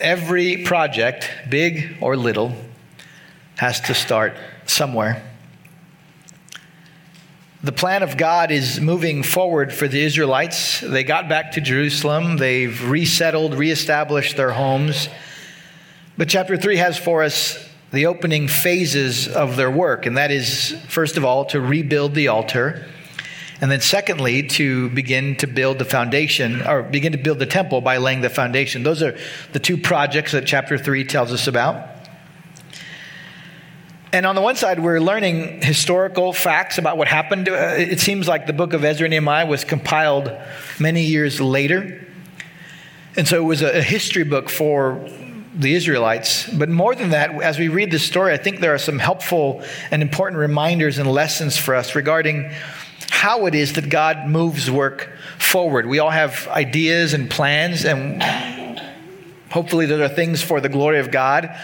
every project, big or little, has to start somewhere. The plan of God is moving forward for the Israelites. They got back to Jerusalem, they've resettled, reestablished their homes. But chapter 3 has for us the opening phases of their work, and that is, first of all, to rebuild the altar. And then, secondly, to begin to build the foundation or begin to build the temple by laying the foundation. Those are the two projects that chapter 3 tells us about. And on the one side, we're learning historical facts about what happened. Uh, it seems like the book of Ezra and Nehemiah was compiled many years later. And so it was a history book for the Israelites. But more than that, as we read this story, I think there are some helpful and important reminders and lessons for us regarding how it is that God moves work forward. We all have ideas and plans, and hopefully, there are things for the glory of God.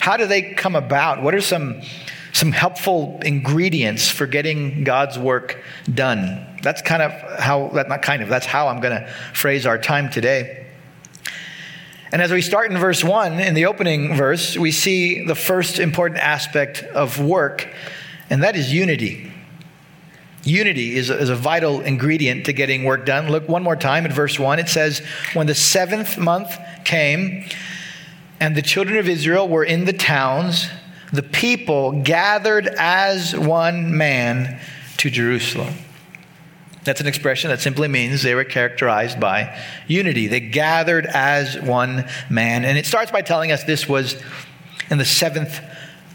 How do they come about? What are some, some helpful ingredients for getting God's work done? That's kind of how, not kind of, that's how I'm going to phrase our time today. And as we start in verse 1, in the opening verse, we see the first important aspect of work, and that is unity. Unity is a, is a vital ingredient to getting work done. Look one more time at verse 1. It says, When the seventh month came, and the children of Israel were in the towns. The people gathered as one man to Jerusalem. That's an expression that simply means they were characterized by unity. They gathered as one man. And it starts by telling us this was in the seventh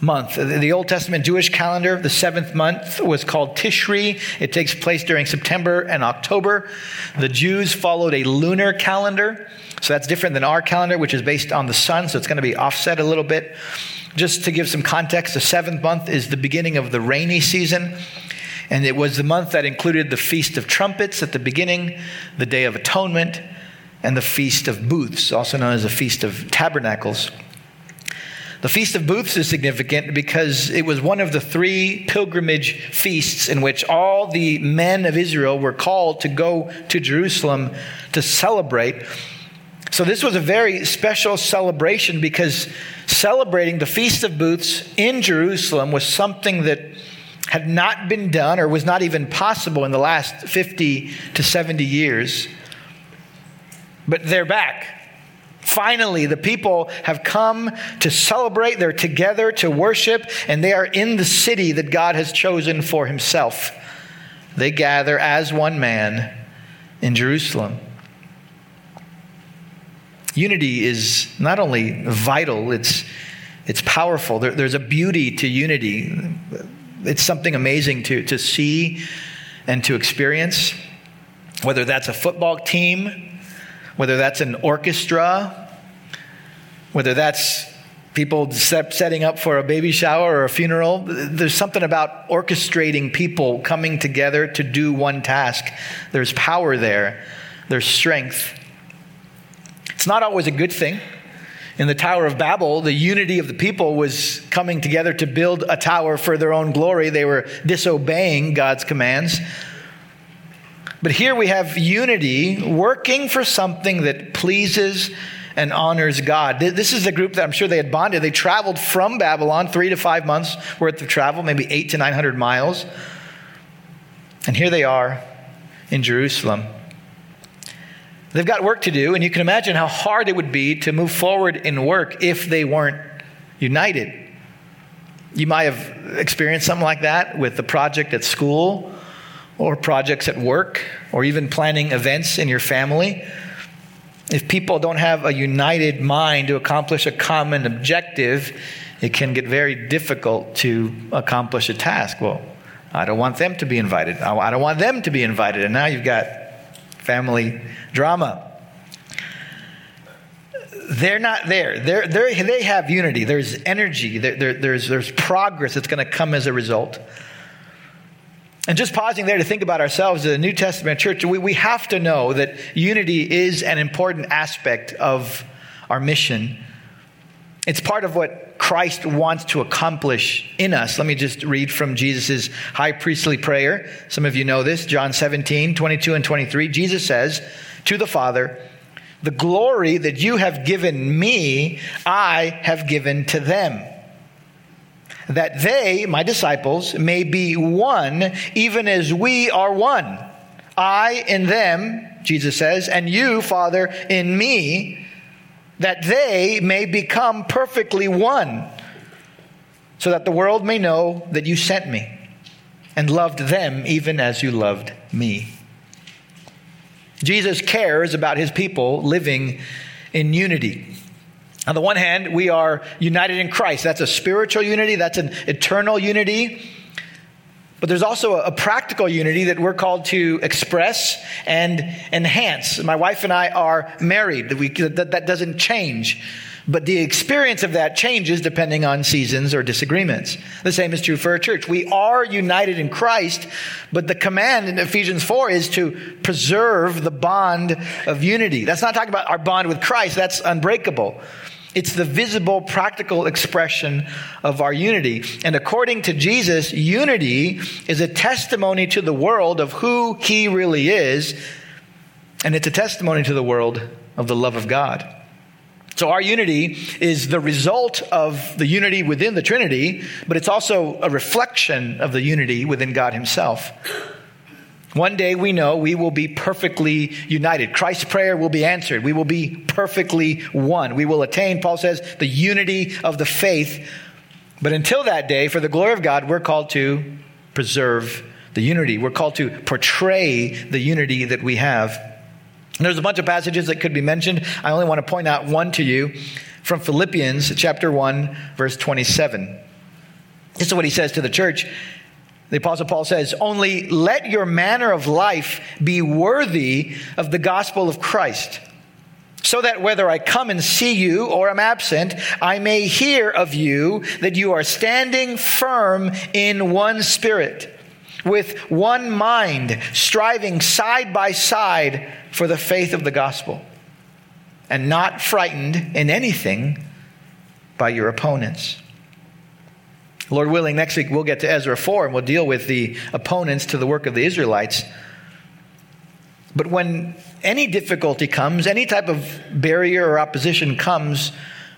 month. The Old Testament Jewish calendar, the seventh month, was called Tishri. It takes place during September and October. The Jews followed a lunar calendar. So that's different than our calendar, which is based on the sun, so it's going to be offset a little bit. Just to give some context, the seventh month is the beginning of the rainy season. And it was the month that included the Feast of Trumpets at the beginning, the Day of Atonement, and the Feast of Booths, also known as the Feast of Tabernacles. The Feast of Booths is significant because it was one of the three pilgrimage feasts in which all the men of Israel were called to go to Jerusalem to celebrate so, this was a very special celebration because celebrating the Feast of Booths in Jerusalem was something that had not been done or was not even possible in the last 50 to 70 years. But they're back. Finally, the people have come to celebrate. They're together to worship, and they are in the city that God has chosen for Himself. They gather as one man in Jerusalem. Unity is not only vital, it's, it's powerful. There, there's a beauty to unity. It's something amazing to, to see and to experience, whether that's a football team, whether that's an orchestra, whether that's people setting up for a baby shower or a funeral. There's something about orchestrating people coming together to do one task. There's power there, there's strength. It's not always a good thing. In the Tower of Babel, the unity of the people was coming together to build a tower for their own glory. They were disobeying God's commands. But here we have unity working for something that pleases and honors God. This is the group that I'm sure they had bonded. They traveled from Babylon, three to five months worth of travel, maybe eight to 900 miles. And here they are in Jerusalem. They've got work to do, and you can imagine how hard it would be to move forward in work if they weren't united. You might have experienced something like that with the project at school, or projects at work, or even planning events in your family. If people don't have a united mind to accomplish a common objective, it can get very difficult to accomplish a task. Well, I don't want them to be invited. I don't want them to be invited. And now you've got family drama. They're not there. They're, they're, they have unity. There's energy. There, there, there's, there's progress that's going to come as a result. And just pausing there to think about ourselves as a New Testament church, we, we have to know that unity is an important aspect of our mission. It's part of what Christ wants to accomplish in us. Let me just read from Jesus' high priestly prayer. Some of you know this, John 17, 22 and 23. Jesus says to the Father, The glory that you have given me, I have given to them. That they, my disciples, may be one, even as we are one. I in them, Jesus says, and you, Father, in me, that they may become perfectly one, so that the world may know that you sent me and loved them even as you loved me. Jesus cares about his people living in unity. On the one hand, we are united in Christ. That's a spiritual unity, that's an eternal unity. But there's also a, practical unity that we're called to express and enhance. My wife and I are married. That, we, that, that doesn't change. But the experience of that changes depending on seasons or disagreements. The same is true for a church. We are united in Christ, but the command in Ephesians 4 is to preserve the bond of unity. That's not talking about our bond with Christ, that's unbreakable. It's the visible, practical expression of our unity. And according to Jesus, unity is a testimony to the world of who he really is, and it's a testimony to the world of the love of God. So, our unity is the result of the unity within the Trinity, but it's also a reflection of the unity within God Himself. One day we know we will be perfectly united. Christ's prayer will be answered. We will be perfectly one. We will attain, Paul says, the unity of the faith. But until that day, for the glory of God, we're called to preserve the unity. We're called to portray the unity that we have there's a bunch of passages that could be mentioned. I only want to point out one to you from Philippians chapter 1 verse 27. This is what he says to the church. The apostle Paul says, "Only let your manner of life be worthy of the gospel of Christ." so that whether I come and see you or am absent, I may hear of you that you are standing firm in one spirit, with one mind, striving side by side for the faith of the gospel and not frightened in anything by your opponents. Lord willing, next week we'll get to Ezra 4 and we'll deal with the opponents to the work of the Israelites. But when any difficulty comes, any type of barrier or opposition comes,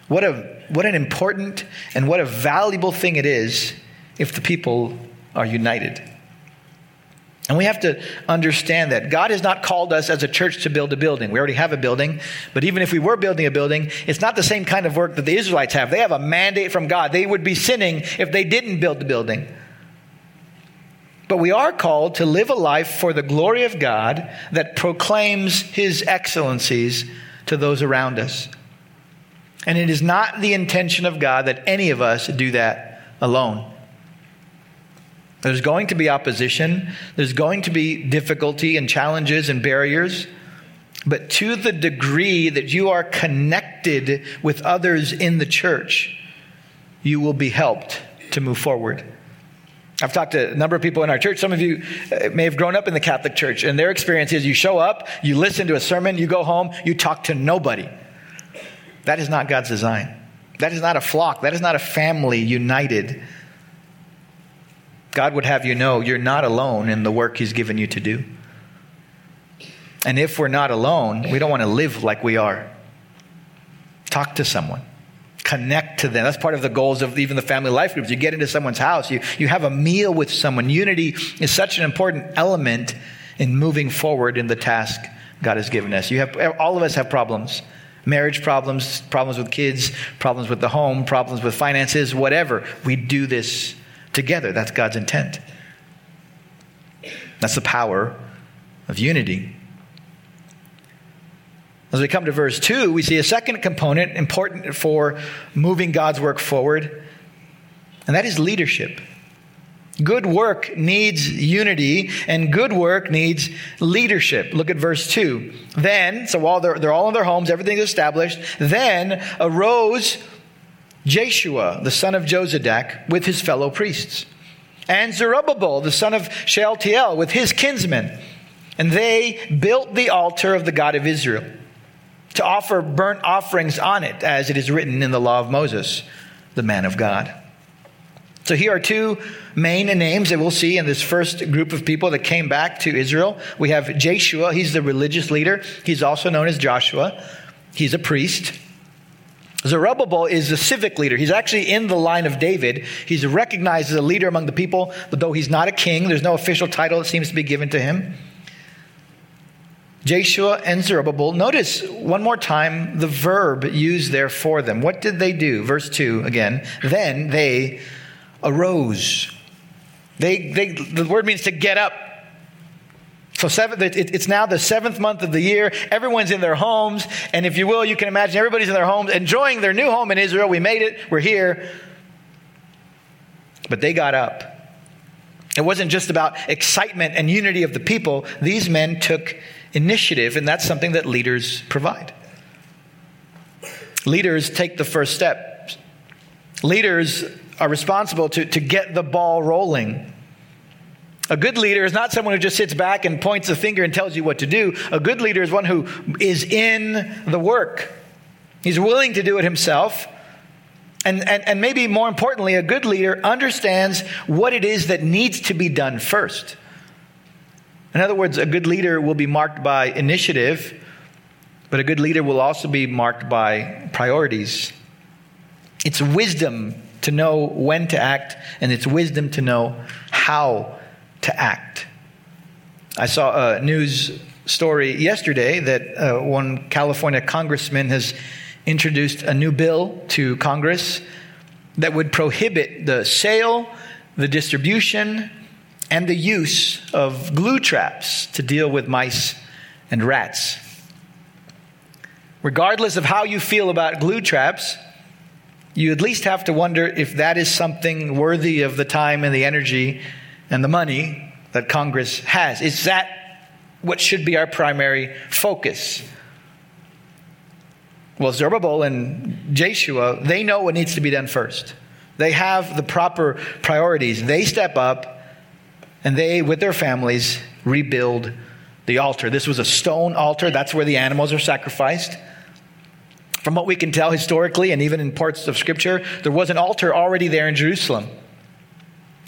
what, a, what an important and what a valuable thing it is if the people are united. And we have to understand that God has not called us as a church to build a building. We already have a building, but even if we were building a building, it's not the same kind of work that the Israelites have. They have a mandate from God. They would be sinning if they didn't build the building. But we are called to live a life for the glory of God that proclaims his excellencies to those around us. And it is not the intention of God that any of us do that alone. There's going to be opposition, there's going to be difficulty and challenges and barriers. But to the degree that you are connected with others in the church, you will be helped to move forward. I've talked to a number of people in our church. Some of you uh, may have grown up in the Catholic Church, and their experience is you show up, you listen to a sermon, you go home, you talk to nobody. That is not God's design. That is not a flock. That is not a family united. God would have you know you're not alone in the work He's given you to do. And if we're not alone, we don't want to live like we are. Talk to someone. Connect to them. That's part of the goals of even the family life groups. You get into someone's house, you, you have a meal with someone. Unity is such an important element in moving forward in the task God has given us. You have, all of us have problems marriage problems, problems with kids, problems with the home, problems with finances, whatever. We do this together. That's God's intent. That's the power of unity. As we come to verse 2, we see a second component important for moving God's work forward, and that is leadership. Good work needs unity, and good work needs leadership. Look at verse 2. Then, so while they're, they're all in their homes, everything's established, then arose Jeshua, the son of Jozadak, with his fellow priests, and Zerubbabel, the son of Shealtiel, with his kinsmen. And they built the altar of the God of Israel to offer burnt offerings on it, as it is written in the law of Moses, the man of God. So here are two main names that we'll see in this first group of people that came back to Israel. We have Jeshua, he's the religious leader. He's also known as Joshua. He's a priest. Zerubbabel is a civic leader. He's actually in the line of David. He's recognized as a leader among the people, but though he's not a king, there's no official title that seems to be given to him. Jeshua and Zerubbabel. Notice one more time the verb used there for them. What did they do? Verse 2 again. Then they arose. They, they, the word means to get up. So seven, it, it's now the seventh month of the year. Everyone's in their homes. And if you will, you can imagine everybody's in their homes enjoying their new home in Israel. We made it. We're here. But they got up. It wasn't just about excitement and unity of the people. These men took initiative, and that's something that leaders provide. Leaders take the first step. Leaders are responsible to, to get the ball rolling. A good leader is not someone who just sits back and points a finger and tells you what to do. A good leader is one who is in the work. He's willing to do it himself. And, and, and maybe more importantly, a good leader understands what it is that needs to be done first. In other words, a good leader will be marked by initiative, but a good leader will also be marked by priorities. It's wisdom to know when to act, and it's wisdom to know how to act. I saw a news story yesterday that uh, one California congressman has introduced a new bill to Congress that would prohibit the sale, the distribution, and the use of glue traps to deal with mice and rats. Regardless of how you feel about glue traps, you at least have to wonder if that is something worthy of the time and the energy and the money that Congress has. Is that what should be our primary focus? Well, Zerubbabel and Jeshua, they know what needs to be done first. They have the proper priorities. They step up and they, with their families, rebuild the altar. This was a stone altar. That's where the animals are sacrificed. From what we can tell historically, and even in parts of Scripture, there was an altar already there in Jerusalem.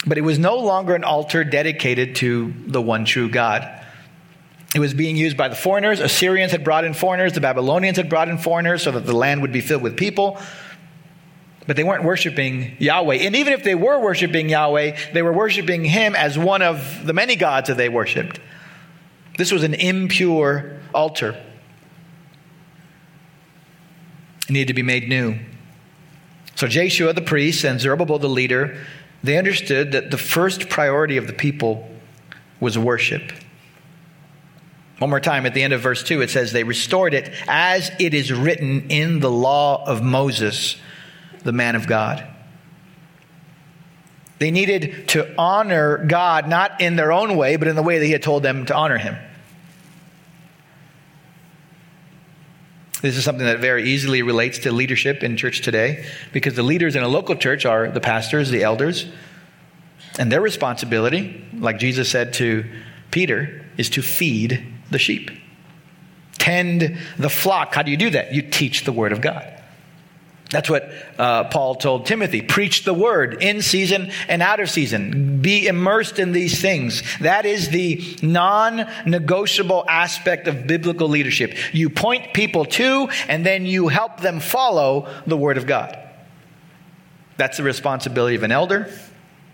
But it was no longer an altar dedicated to the one true God. It was being used by the foreigners. Assyrians had brought in foreigners. The Babylonians had brought in foreigners so that the land would be filled with people. But they weren't worshiping Yahweh. And even if they were worshiping Yahweh, they were worshiping Him as one of the many gods that they worshiped. This was an impure altar. It needed to be made new. So Jeshua the priest and Zerubbabel the leader, they understood that the first priority of the people was worship. One more time at the end of verse 2, it says, They restored it as it is written in the law of Moses, the man of God. They needed to honor God, not in their own way, but in the way that He had told them to honor Him. This is something that very easily relates to leadership in church today because the leaders in a local church are the pastors, the elders, and their responsibility, like Jesus said to Peter, is to feed the sheep. Tend the flock. How do you do that? You teach the word of God. That's what uh, Paul told Timothy. Preach the word in season and out of season. Be immersed in these things. That is the non negotiable aspect of biblical leadership. You point people to, and then you help them follow the word of God. That's the responsibility of an elder.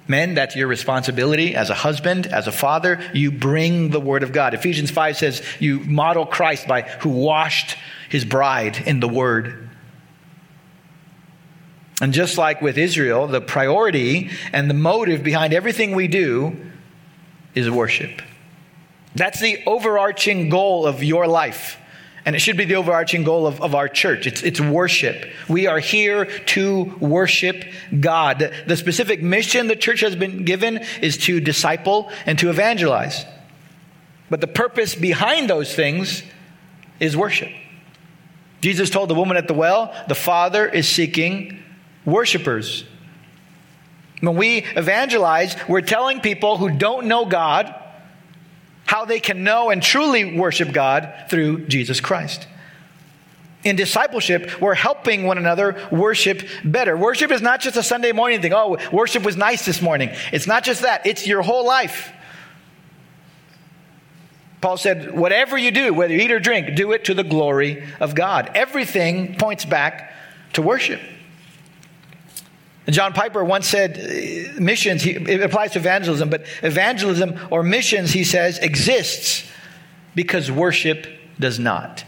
Men, that's your responsibility as a husband, as a father. You bring the word of God. Ephesians 5 says you model Christ by who washed his bride in the word. And just like with Israel, the priority and the motive behind everything we do is worship. That's the overarching goal of your life. And it should be the overarching goal of, of our church. It's, it's worship. We are here to worship God. The specific mission the church has been given is to disciple and to evangelize. But the purpose behind those things is worship. Jesus told the woman at the well, the Father is seeking worshipers. When we evangelize, we're telling people who don't know God how they can know and truly worship God through Jesus Christ. In discipleship, we're helping one another worship better. Worship is not just a Sunday morning thing. Oh, worship was nice this morning. It's not just that, it's your whole life. Paul said, whatever you do, whether you eat or drink, do it to the glory of God. Everything points back to worship. John Piper once said, uh, missions, it applies to evangelism, but evangelism or missions, he says, exists because worship does not.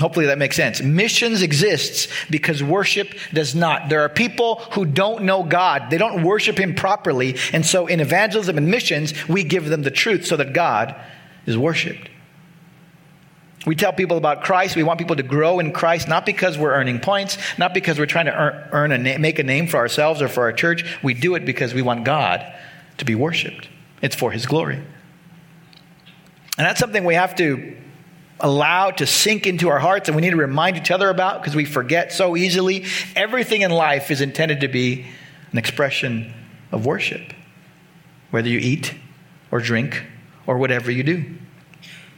Hopefully that makes sense. Missions exists because worship does not. There are people who don't know God. They don't worship Him properly. And so in evangelism and missions, we give them the truth so that God is worshiped. We tell people about Christ. We want people to grow in Christ, not because we're earning points, not because we're trying to earn, earn a na- make a name for ourselves or for our church. We do it because we want God to be worshiped. It's for His glory. And that's something we have to allow to sink into our hearts and we need to remind each other about because we forget so easily. Everything in life is intended to be an expression of worship, whether you eat or drink or whatever you do.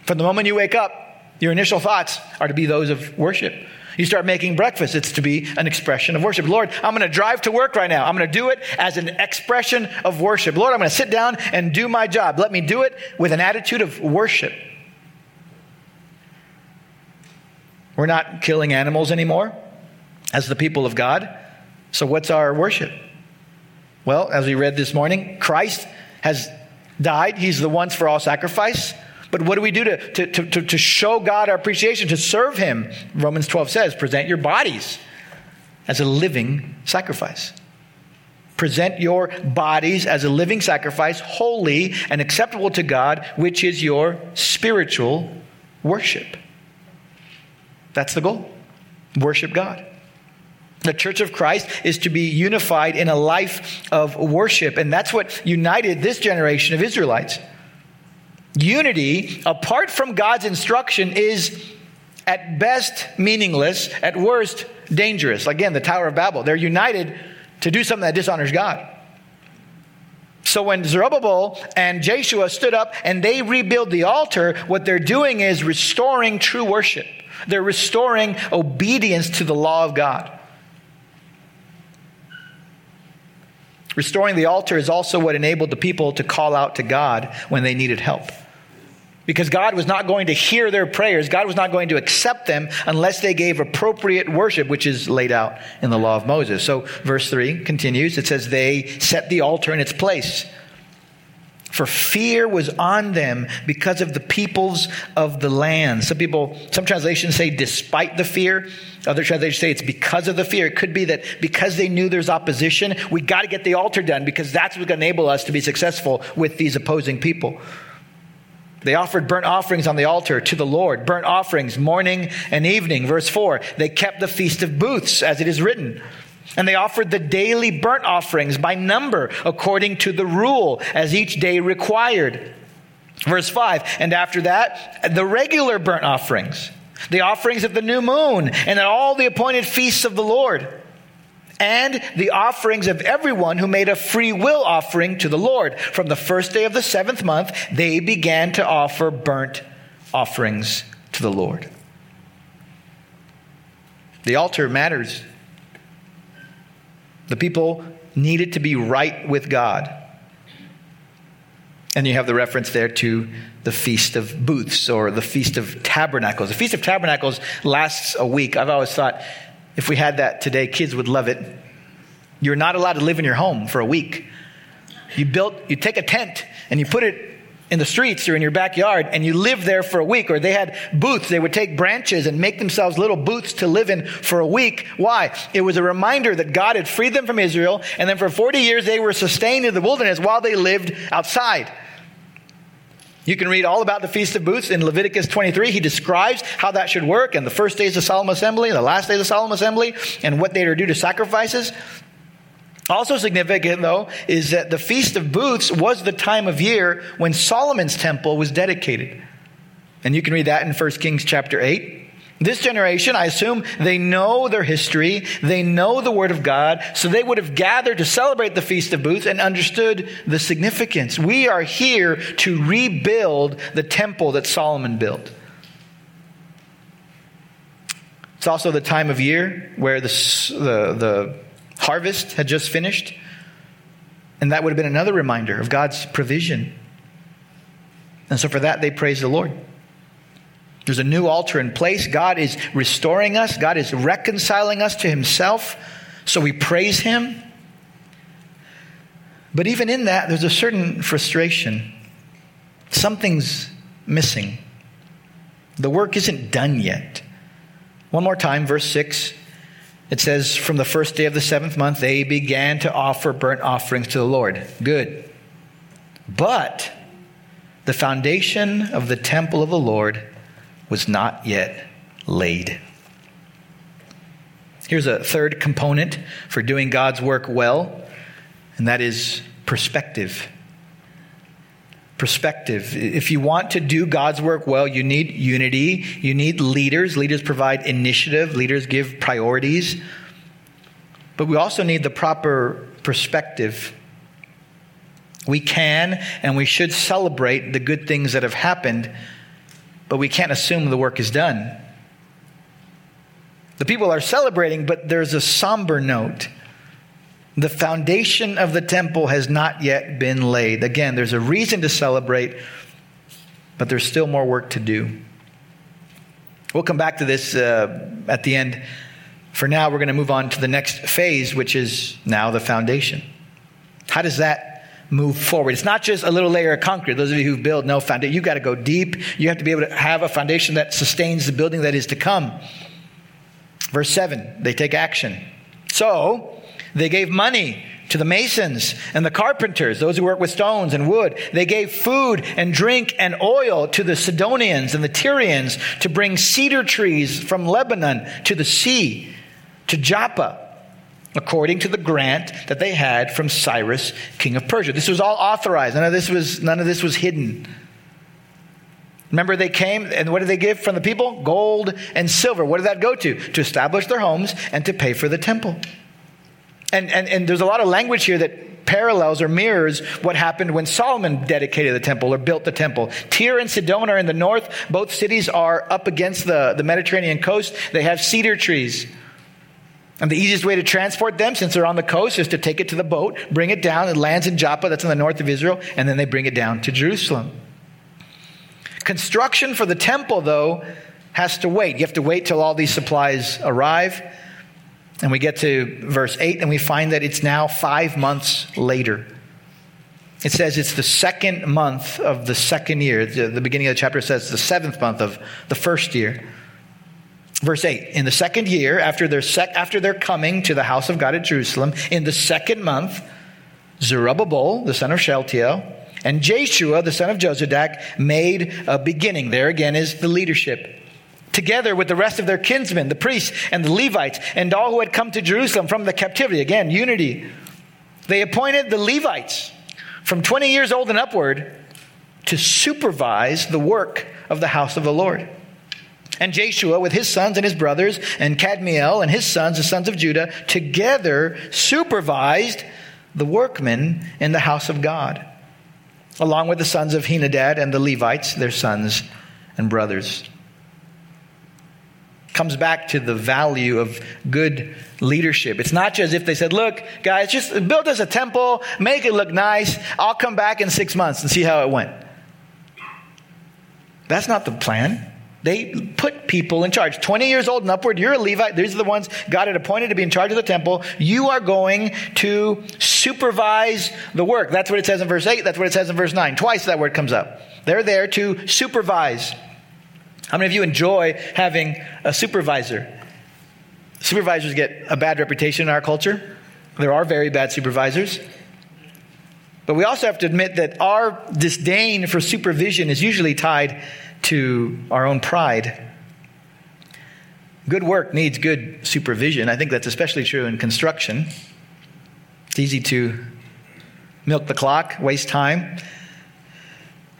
From the moment you wake up, your initial thoughts are to be those of worship. You start making breakfast, it's to be an expression of worship. Lord, I'm going to drive to work right now. I'm going to do it as an expression of worship. Lord, I'm going to sit down and do my job. Let me do it with an attitude of worship. We're not killing animals anymore as the people of God. So, what's our worship? Well, as we read this morning, Christ has died. He's the once for all sacrifice. But what do we do to, to, to, to show God our appreciation, to serve Him? Romans 12 says, present your bodies as a living sacrifice. Present your bodies as a living sacrifice, holy and acceptable to God, which is your spiritual worship. That's the goal. Worship God. The church of Christ is to be unified in a life of worship, and that's what united this generation of Israelites. Unity, apart from God's instruction, is at best meaningless, at worst dangerous. Again, the Tower of Babel. They're united to do something that dishonors God. So when Zerubbabel and Jeshua stood up and they rebuild the altar, what they're doing is restoring true worship. They're restoring obedience to the law of God. Restoring the altar is also what enabled the people to call out to God when they needed help. Because God was not going to hear their prayers, God was not going to accept them unless they gave appropriate worship, which is laid out in the law of Moses. So, verse 3 continues it says, They set the altar in its place for fear was on them because of the peoples of the land. Some people, some translations say despite the fear. Other translations say it's because of the fear. It could be that because they knew there's opposition, we got to get the altar done because that's what's going to enable us to be successful with these opposing people. They offered burnt offerings on the altar to the Lord, burnt offerings morning and evening. Verse 4 They kept the feast of booths, as it is written. And they offered the daily burnt offerings by number according to the rule as each day required. Verse 5 And after that, the regular burnt offerings, the offerings of the new moon, and at all the appointed feasts of the Lord, and the offerings of everyone who made a free will offering to the Lord. From the first day of the seventh month, they began to offer burnt offerings to the Lord. The altar matters. The people needed to be right with God. And you have the reference there to the Feast of Booths or the Feast of Tabernacles. The Feast of Tabernacles lasts a week. I've always thought if we had that today, kids would love it. You're not allowed to live in your home for a week. You built, you take a tent and you put it in the streets or in your backyard and you live there for a week. Or they had booths. They would take branches and make themselves little booths to live in for a week. Why? It was a reminder that God had freed them from Israel. And then for 40 years, they were sustained in the wilderness while they lived outside. You can read all about the Feast of Booths in Leviticus 23. He describes how that should work and the first days of the solemn assembly, and the last days of the solemn assembly, and what they are do to sacrifices. Also significant, though, is that the Feast of Booths was the time of year when Solomon's temple was dedicated. And you can read that in 1 Kings chapter 8. This generation, I assume, they know their history, they know the Word of God, so they would have gathered to celebrate the Feast of Booths and understood the significance. We are here to rebuild the temple that Solomon built. It's also the time of year where the, the, the harvest had just finished. And that would have been another reminder of God's provision. And so for that, they praise the Lord. There's a new altar in place. God is restoring us, God is reconciling us to Himself. So we praise Him. But even in that, there's a certain frustration. Something's missing. The work isn't done yet. One more time, verse 6. It says, From the first day of the seventh month, they began to offer burnt offerings to the Lord. Good. But the foundation of the temple of the Lord was not yet laid. Here's a third component for doing God's work well, and that is perspective. Perspective. If you want to do God's work well, you need unity. You need leaders. Leaders provide initiative, leaders give priorities. But we also need the proper perspective. We can and we should celebrate the good things that have happened, but we can't assume the work is done. The people are celebrating, but there's a somber note. The foundation of the temple has not yet been laid. Again, there's a reason to celebrate, but there's still more work to do. We'll come back to this uh, at the end. For now, we're going to move on to the next phase, which is now the foundation. How does that move forward? It's not just a little layer of concrete. Those of you who build no foundation, you've got to go deep. You have to be able to have a foundation that sustains the building that is to come. Verse 7, they take action. So, they gave money to the masons and the carpenters, those who work with stones and wood. They gave food and drink and oil to the Sidonians and the Tyrians to bring cedar trees from Lebanon to the sea, to Joppa, according to the grant that they had from Cyrus, king of Persia. This was all authorized. None of this was, none of this was hidden. Remember, they came, and what did they give from the people? Gold and silver. What did that go to? To establish their homes and to pay for the temple. And, and, and there's a lot of language here that parallels or mirrors what happened when Solomon dedicated the temple or built the temple. Tyre and Sidon are in the north. Both cities are up against the, the Mediterranean coast. They have cedar trees. And the easiest way to transport them, since they're on the coast, is to take it to the boat, bring it down. It lands in Joppa, that's in the north of Israel, and then they bring it down to Jerusalem. Construction for the temple, though, has to wait. You have to wait till all these supplies arrive. And we get to verse 8 and we find that it's now five months later. It says it's the second month of the second year. The, the beginning of the chapter says the seventh month of the first year. Verse 8 In the second year, after their, sec- after their coming to the house of God at Jerusalem, in the second month, Zerubbabel, the son of Shealtiel, and Jeshua, the son of Jozadak, made a beginning. There again is the leadership together with the rest of their kinsmen, the priests and the Levites, and all who had come to Jerusalem from the captivity. Again, unity. They appointed the Levites from 20 years old and upward to supervise the work of the house of the Lord. And Jeshua with his sons and his brothers, and Kadmiel and his sons, the sons of Judah, together supervised the workmen in the house of God, along with the sons of Henadad and the Levites, their sons and brothers comes back to the value of good leadership. It's not just if they said, look, guys, just build us a temple, make it look nice. I'll come back in six months and see how it went. That's not the plan. They put people in charge. 20 years old and upward, you're a Levite. These are the ones God had appointed to be in charge of the temple. You are going to supervise the work. That's what it says in verse 8. That's what it says in verse 9. Twice that word comes up. They're there to supervise. How many of you enjoy having a supervisor? Supervisors get a bad reputation in our culture. There are very bad supervisors. But we also have to admit that our disdain for supervision is usually tied to our own pride. Good work needs good supervision. I think that's especially true in construction. It's easy to milk the clock, waste time.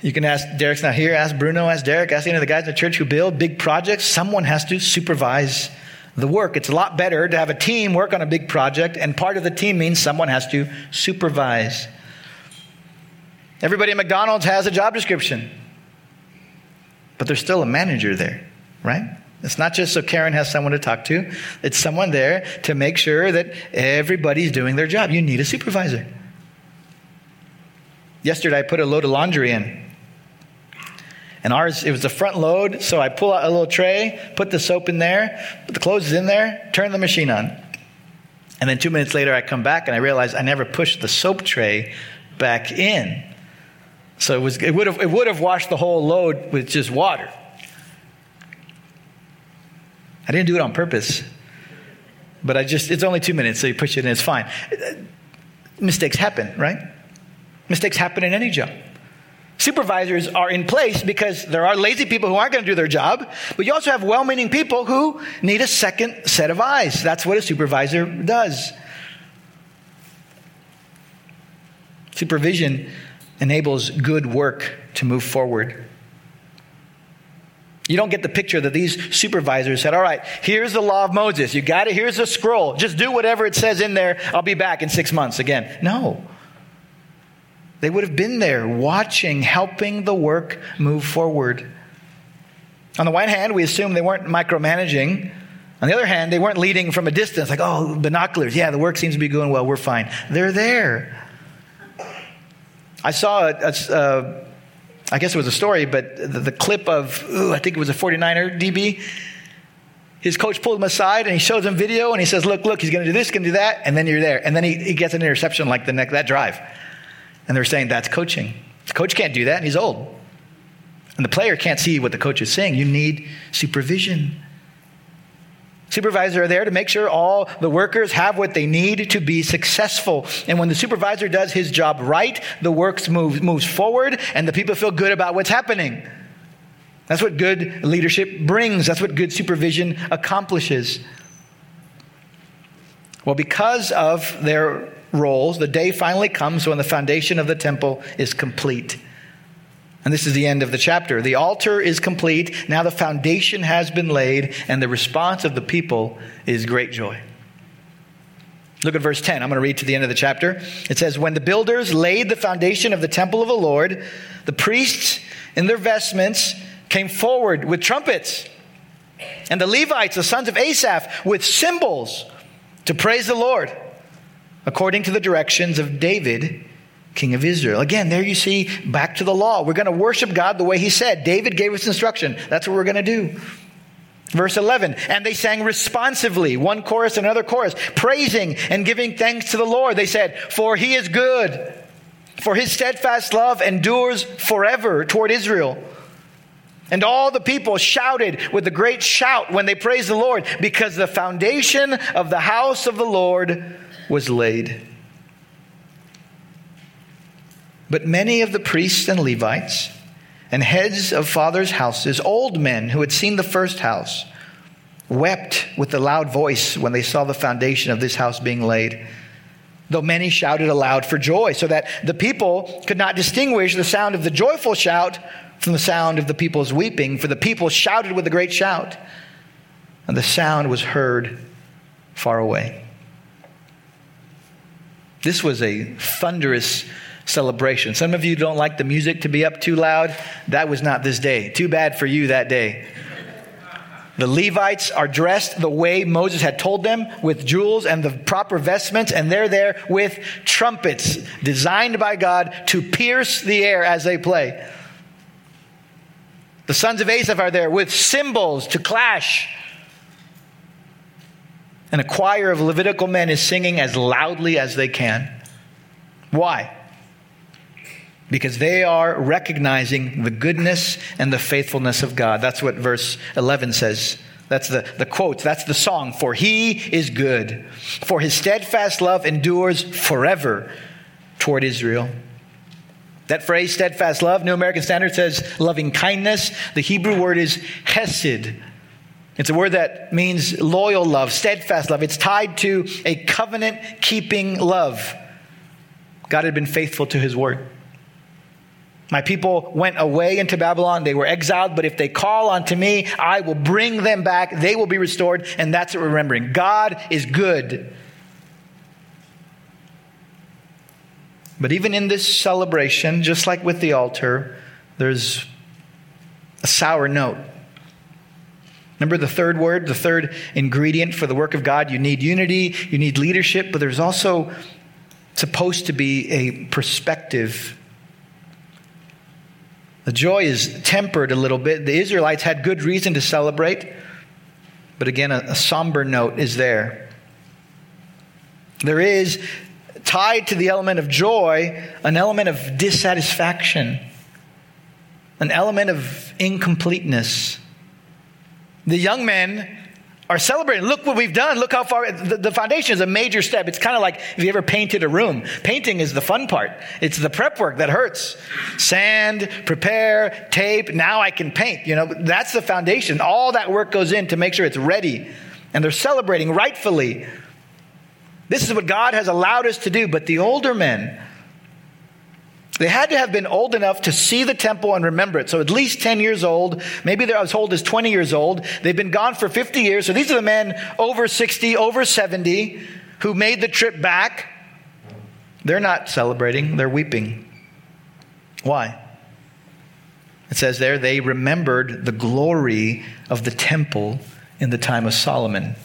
You can ask, Derek's not here, ask Bruno, ask Derek, ask any of the guys in the church who build big projects. Someone has to supervise the work. It's a lot better to have a team work on a big project, and part of the team means someone has to supervise. Everybody at McDonald's has a job description, but there's still a manager there, right? It's not just so Karen has someone to talk to, it's someone there to make sure that everybody's doing their job. You need a supervisor. Yesterday, I put a load of laundry in. And ours, it was the front load, so I pull out a little tray, put the soap in there, put the clothes in there, turn the machine on. And then two minutes later, I come back and I realize I never pushed the soap tray back in. So it, was, it, would have, it would have washed the whole load with just water. I didn't do it on purpose. But I just, it's only two minutes, so you push it in, it's fine. Mistakes happen, right? Mistakes happen in any job. Supervisors are in place because there are lazy people who aren't going to do their job, but you also have well meaning people who need a second set of eyes. That's what a supervisor does. Supervision enables good work to move forward. You don't get the picture that these supervisors said, All right, here's the law of Moses. You got it. Here's the scroll. Just do whatever it says in there. I'll be back in six months again. No. They would have been there watching, helping the work move forward. On the one hand, we assume they weren't micromanaging. On the other hand, they weren't leading from a distance, like, oh, binoculars. Yeah, the work seems to be going well. We're fine. They're there. I saw, a, a, uh, I guess it was a story, but the, the clip of, ooh, I think it was a 49er DB. His coach pulled him aside and he shows him video and he says, look, look, he's going to do this, going to do that. And then you're there. And then he, he gets an interception like the next, that drive. And they're saying that's coaching. The coach can't do that, and he's old. And the player can't see what the coach is saying. You need supervision. Supervisors are there to make sure all the workers have what they need to be successful. And when the supervisor does his job right, the work moves, moves forward and the people feel good about what's happening. That's what good leadership brings. That's what good supervision accomplishes. Well, because of their roles, the day finally comes when the foundation of the temple is complete. And this is the end of the chapter. The altar is complete. Now the foundation has been laid, and the response of the people is great joy. Look at verse 10. I'm going to read to the end of the chapter. It says, When the builders laid the foundation of the temple of the Lord, the priests in their vestments came forward with trumpets, and the Levites, the sons of Asaph, with cymbals to praise the Lord according to the directions of David, king of Israel. Again, there you see back to the law. We're going to worship God the way he said. David gave us instruction. That's what we're going to do. Verse 11, and they sang responsively, one chorus, and another chorus, praising and giving thanks to the Lord. They said, For he is good, for his steadfast love endures forever toward Israel. And all the people shouted with a great shout when they praised the Lord, because the foundation of the house of the Lord was laid. But many of the priests and Levites and heads of fathers' houses, old men who had seen the first house, wept with a loud voice when they saw the foundation of this house being laid. Though many shouted aloud for joy, so that the people could not distinguish the sound of the joyful shout from the sound of the people's weeping, for the people shouted with a great shout, and the sound was heard far away. This was a thunderous celebration. Some of you don't like the music to be up too loud. That was not this day. Too bad for you that day. The Levites are dressed the way Moses had told them with jewels and the proper vestments, and they're there with trumpets designed by God to pierce the air as they play. The sons of Asaph are there with cymbals to clash and a choir of Levitical men is singing as loudly as they can. Why? Because they are recognizing the goodness and the faithfulness of God. That's what verse 11 says. That's the, the quote. That's the song. For he is good. For his steadfast love endures forever toward Israel. That phrase, steadfast love, New American Standard says loving kindness. The Hebrew word is hesed, it's a word that means loyal love, steadfast love. It's tied to a covenant keeping love. God had been faithful to his word. My people went away into Babylon. They were exiled, but if they call unto me, I will bring them back. They will be restored. And that's what we're remembering. God is good. But even in this celebration, just like with the altar, there's a sour note. Remember the third word, the third ingredient for the work of God? You need unity, you need leadership, but there's also supposed to be a perspective. The joy is tempered a little bit. The Israelites had good reason to celebrate, but again, a, a somber note is there. There is tied to the element of joy an element of dissatisfaction, an element of incompleteness. The young men are celebrating. Look what we've done. Look how far. The, the, foundation is a major step. It's kind of like if you ever painted a room. Painting is the fun part, it's the prep work that hurts. Sand, prepare, tape. Now I can paint. You know, that's the foundation. All that work goes in to make sure it's ready. And they're celebrating rightfully. This is what God has allowed us to do. But the older men, they had to have been old enough to see the temple and remember it. So at least 10 years old. Maybe they're as old as 20 years old. They've been gone for 50 years. So these are the men over 60, over 70 who made the trip back. They're not celebrating, they're weeping. Why? It says there, they remembered the glory of the temple in the time of Solomon.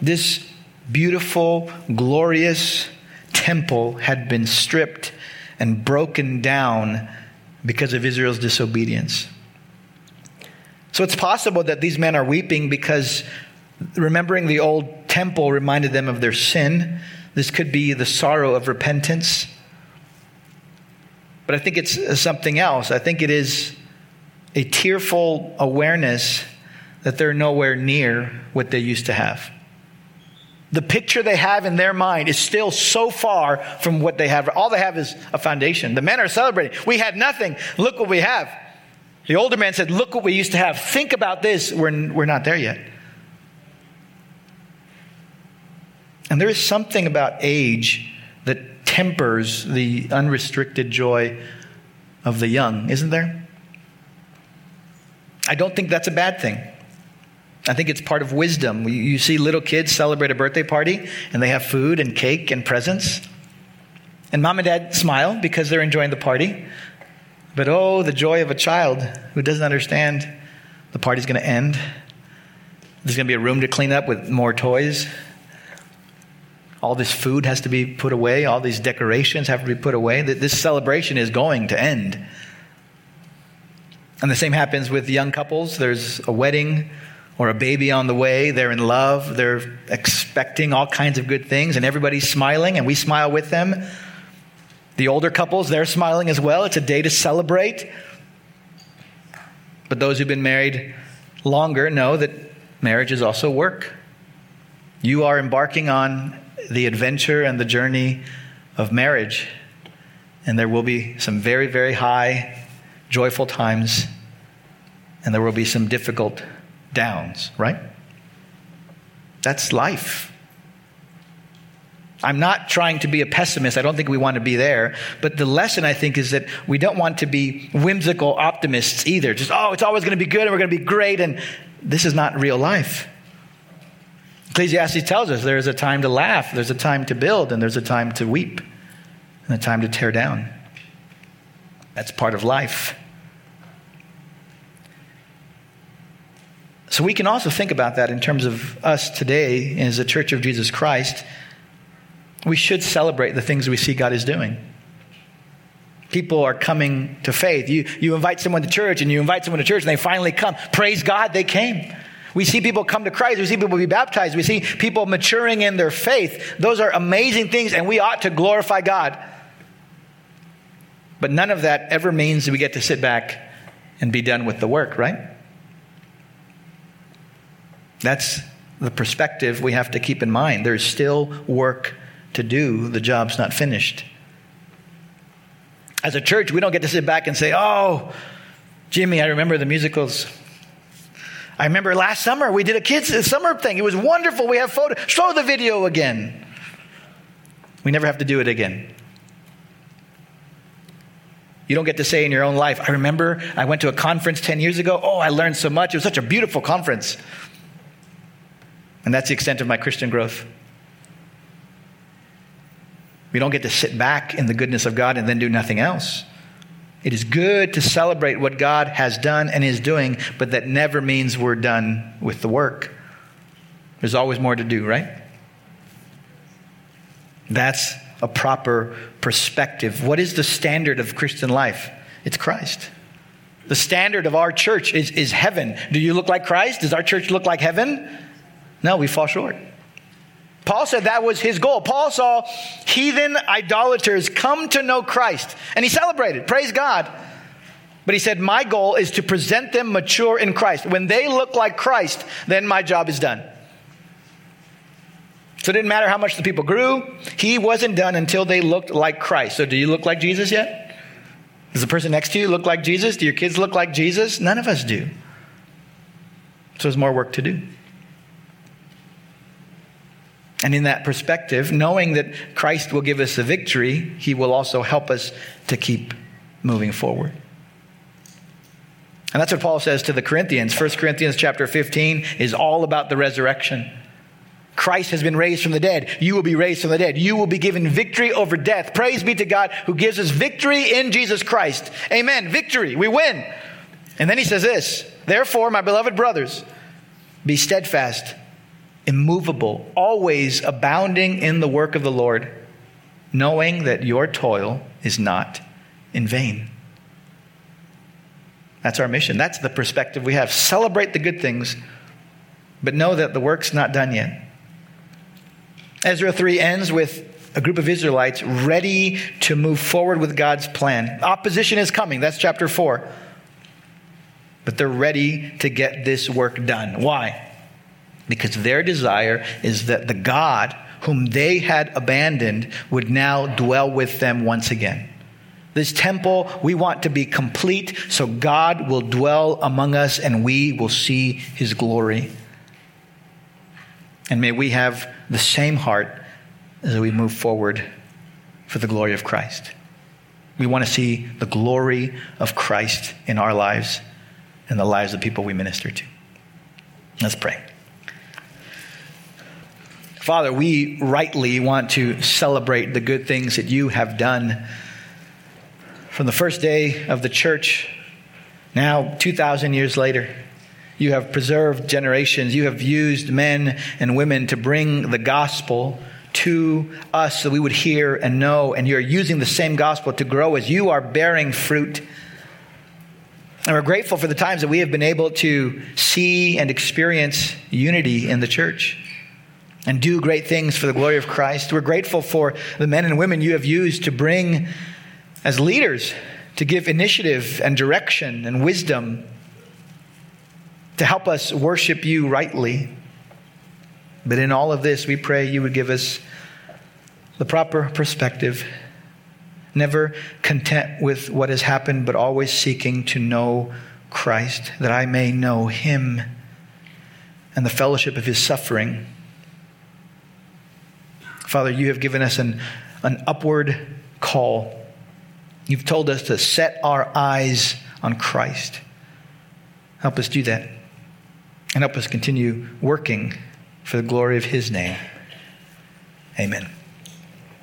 This beautiful, glorious temple had been stripped and broken down because of Israel's disobedience. So it's possible that these men are weeping because remembering the old temple reminded them of their sin. This could be the sorrow of repentance. But I think it's something else. I think it is a tearful awareness that they're nowhere near what they used to have the picture they have in their mind is still so far from what they have. All they have is a foundation. The men are celebrating. We had nothing. Look what we have. The older man said, Look what we used to have. Think about this. We're, we're not there yet. And there is something about age that tempers the unrestricted joy of the young, isn't there? I don't think that's a bad thing. I think it's part of wisdom. You see little kids celebrate a birthday party and they have food and cake and presents. And mom and dad smile because they're enjoying the party. But oh, the joy of a child who doesn't understand the party's going to end. There's going to be a room to clean up with more toys. All this food has to be put away. All these decorations have to be put away. This celebration is going to end. And the same happens with young couples. There's a wedding or a baby on the way. They're in love. They're expecting all kinds of good things, and everybody's smiling, and we smile with them. The older couples, they're smiling as well. It's a day to celebrate. But those who've been married longer know that marriage is also work. You are embarking on the adventure and the journey of marriage. And there will be some very, very high, joyful times, and there will be some difficult downs, right? That's life. I'm not trying to be a pessimist. I don't think we want to be there. But the lesson, I think, is that we don't want to be whimsical optimists either. Just, oh, it's always going to be good and we're going to be great. And this is not real life. Ecclesiastes tells us there is a time to laugh, there's a time to build, and there's a time to weep, and a time to tear down. That's part of life. So we can also think about that in terms of us today as a church of Jesus Christ. We should celebrate the things we see God is doing. People are coming to faith. You, you invite someone to church and you invite someone to church and they finally come. Praise God, they came. We see people come to Christ. We see people be baptized. We see people maturing in their faith. Those are amazing things, and we ought to glorify God. But none of that ever means that we get to sit back and be done with the work, right? That's the perspective we have to keep in mind. There's still work to do, the job's not finished. As a church, we don't get to sit back and say, Oh, Jimmy, I remember the musicals. I remember last summer we did a kids summer thing. It was wonderful. We have photo. Show the video again. We never have to do it again. You don't get to say in your own life, I remember I went to a conference 10 years ago. Oh, I learned so much. It was such a beautiful conference. And that's the extent of my Christian growth. We don't get to sit back in the goodness of God and then do nothing else. It is good to celebrate what God has done and is doing, but that never means we're done with the work. There's always more to do, right? That's a proper perspective. What is the standard of Christian life? It's Christ. The standard of our church is, is heaven. Do you look like Christ? Does our church look like heaven? No, we fall short. Paul said that was his goal. Paul saw heathen idolaters come to know Christ, and he celebrated. Praise God. But he said, My goal is to present them mature in Christ. When they look like Christ, then my job is done. So it didn't matter how much the people grew, he wasn't done until they looked like Christ. So, do you look like Jesus yet? Does the person next to you look like Jesus? Do your kids look like Jesus? None of us do. So, there's more work to do. And in that perspective, knowing that Christ will give us the victory, he will also help us to keep moving forward. And that's what Paul says to the Corinthians. 1 Corinthians chapter 15 is all about the resurrection. Christ has been raised from the dead. You will be raised from the dead. You will be given victory over death. Praise be to God who gives us victory in Jesus Christ. Amen. Victory. We win. And then he says this Therefore, my beloved brothers, be steadfast, immovable, always abounding in the work of the Lord, knowing that your toil is not in vain. That's our mission. That's the perspective we have. Celebrate the good things, but know that the work's not done yet. Ezra 3 ends with a group of Israelites ready to move forward with God's plan. Opposition is coming. That's chapter 4. But they're ready to get this work done. Why? Because their desire is that the God whom they had abandoned would now dwell with them once again. This temple, we want to be complete so God will dwell among us and we will see his glory. And may we have the same heart as we move forward for the glory of Christ. We want to see the glory of Christ in our lives and the lives of people we minister to. Let's pray. Father, we rightly want to celebrate the good things that you have done from the first day of the church, now 2,000 years later. You have preserved generations. You have used men and women to bring the gospel to us so we would hear and know. And you're using the same gospel to grow as you are bearing fruit. And we're grateful for the times that we have been able to see and experience unity in the church and do great things for the glory of Christ. We're grateful for the men and women you have used to bring as leaders to give initiative and direction and wisdom to help us worship you rightly. But in all of this, we pray you would give us the proper perspective, never content with what has happened, but always seeking to know Christ, that I may know him and the fellowship of his suffering. Father, you have given us an, an upward call. You've told us to set our eyes on Christ. Help us do that and help us continue working for the glory of his name. Amen.